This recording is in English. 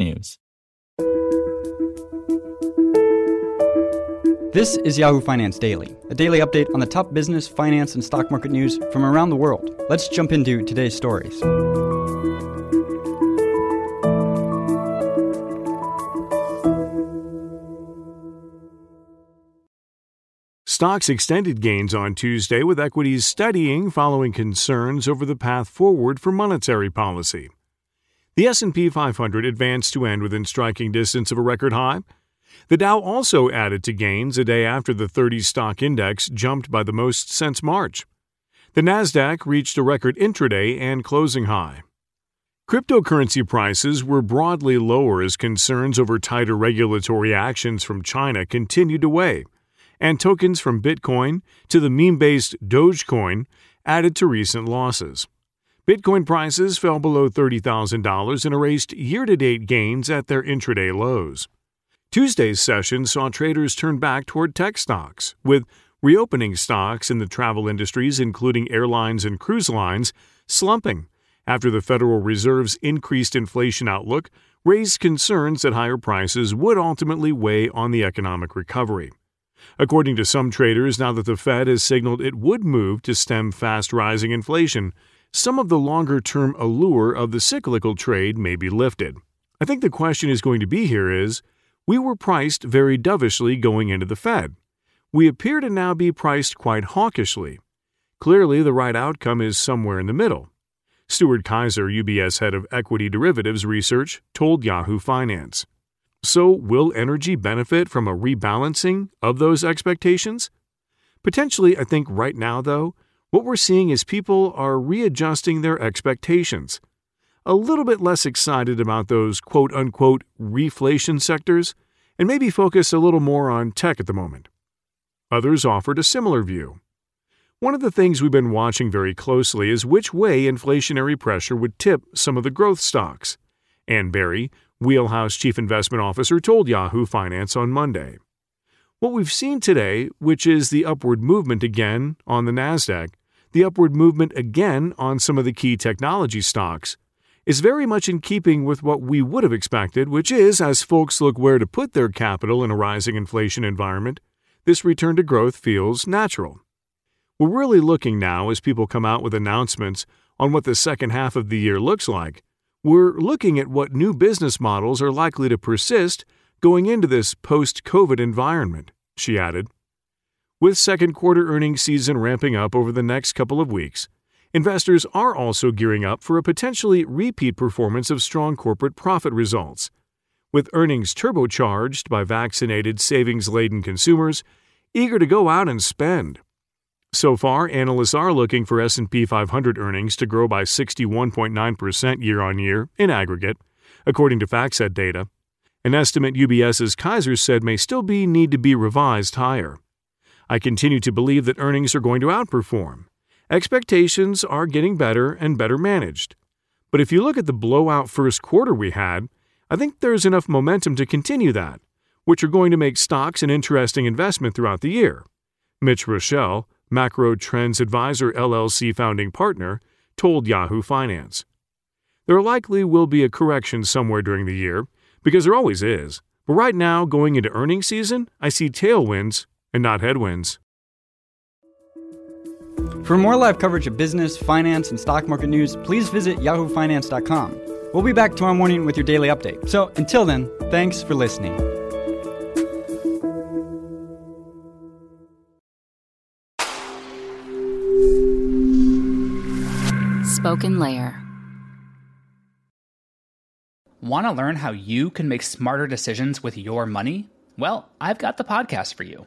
technews. This is Yahoo Finance Daily, a daily update on the top business, finance, and stock market news from around the world. Let's jump into today's stories. Stocks extended gains on Tuesday with equities steadying following concerns over the path forward for monetary policy. The S&P 500 advanced to end within striking distance of a record high. The Dow also added to gains a day after the 30 stock index jumped by the most since March. The Nasdaq reached a record intraday and closing high. Cryptocurrency prices were broadly lower as concerns over tighter regulatory actions from China continued to weigh and tokens from Bitcoin to the meme based Dogecoin added to recent losses. Bitcoin prices fell below $30,000 and erased year to date gains at their intraday lows. Tuesday's session saw traders turn back toward tech stocks, with reopening stocks in the travel industries, including airlines and cruise lines, slumping after the Federal Reserve's increased inflation outlook raised concerns that higher prices would ultimately weigh on the economic recovery. According to some traders, now that the Fed has signaled it would move to stem fast rising inflation, some of the longer term allure of the cyclical trade may be lifted. I think the question is going to be here is we were priced very dovishly going into the Fed. We appear to now be priced quite hawkishly. Clearly, the right outcome is somewhere in the middle. Stuart Kaiser, UBS head of equity derivatives research, told Yahoo Finance. So, will energy benefit from a rebalancing of those expectations? Potentially, I think right now, though, what we're seeing is people are readjusting their expectations. A little bit less excited about those quote unquote reflation sectors, and maybe focus a little more on tech at the moment. Others offered a similar view. One of the things we've been watching very closely is which way inflationary pressure would tip some of the growth stocks. Ann Berry, Wheelhouse Chief Investment Officer told Yahoo Finance on Monday. What we've seen today, which is the upward movement again on the NASDAQ, the upward movement again on some of the key technology stocks, is very much in keeping with what we would have expected, which is, as folks look where to put their capital in a rising inflation environment, this return to growth feels natural. We're really looking now as people come out with announcements on what the second half of the year looks like we're looking at what new business models are likely to persist going into this post COVID environment, she added. With second quarter earnings season ramping up over the next couple of weeks, investors are also gearing up for a potentially repeat performance of strong corporate profit results. With earnings turbocharged by vaccinated, savings laden consumers eager to go out and spend. So far, analysts are looking for S&P 500 earnings to grow by 61.9% year-on-year in aggregate, according to FactSet data. An estimate UBS's Kaiser said may still be need to be revised higher. I continue to believe that earnings are going to outperform. Expectations are getting better and better managed. But if you look at the blowout first quarter we had, I think there's enough momentum to continue that, which are going to make stocks an interesting investment throughout the year. Mitch Roschelle, Macro Trends Advisor LLC founding partner, told Yahoo Finance. There likely will be a correction somewhere during the year, because there always is. But right now, going into earnings season, I see tailwinds and not headwinds. For more live coverage of business, finance, and stock market news, please visit yahoofinance.com. We'll be back tomorrow morning with your daily update. So until then, thanks for listening. SpokenLayer. Want to learn how you can make smarter decisions with your money? Well, I've got the podcast for you.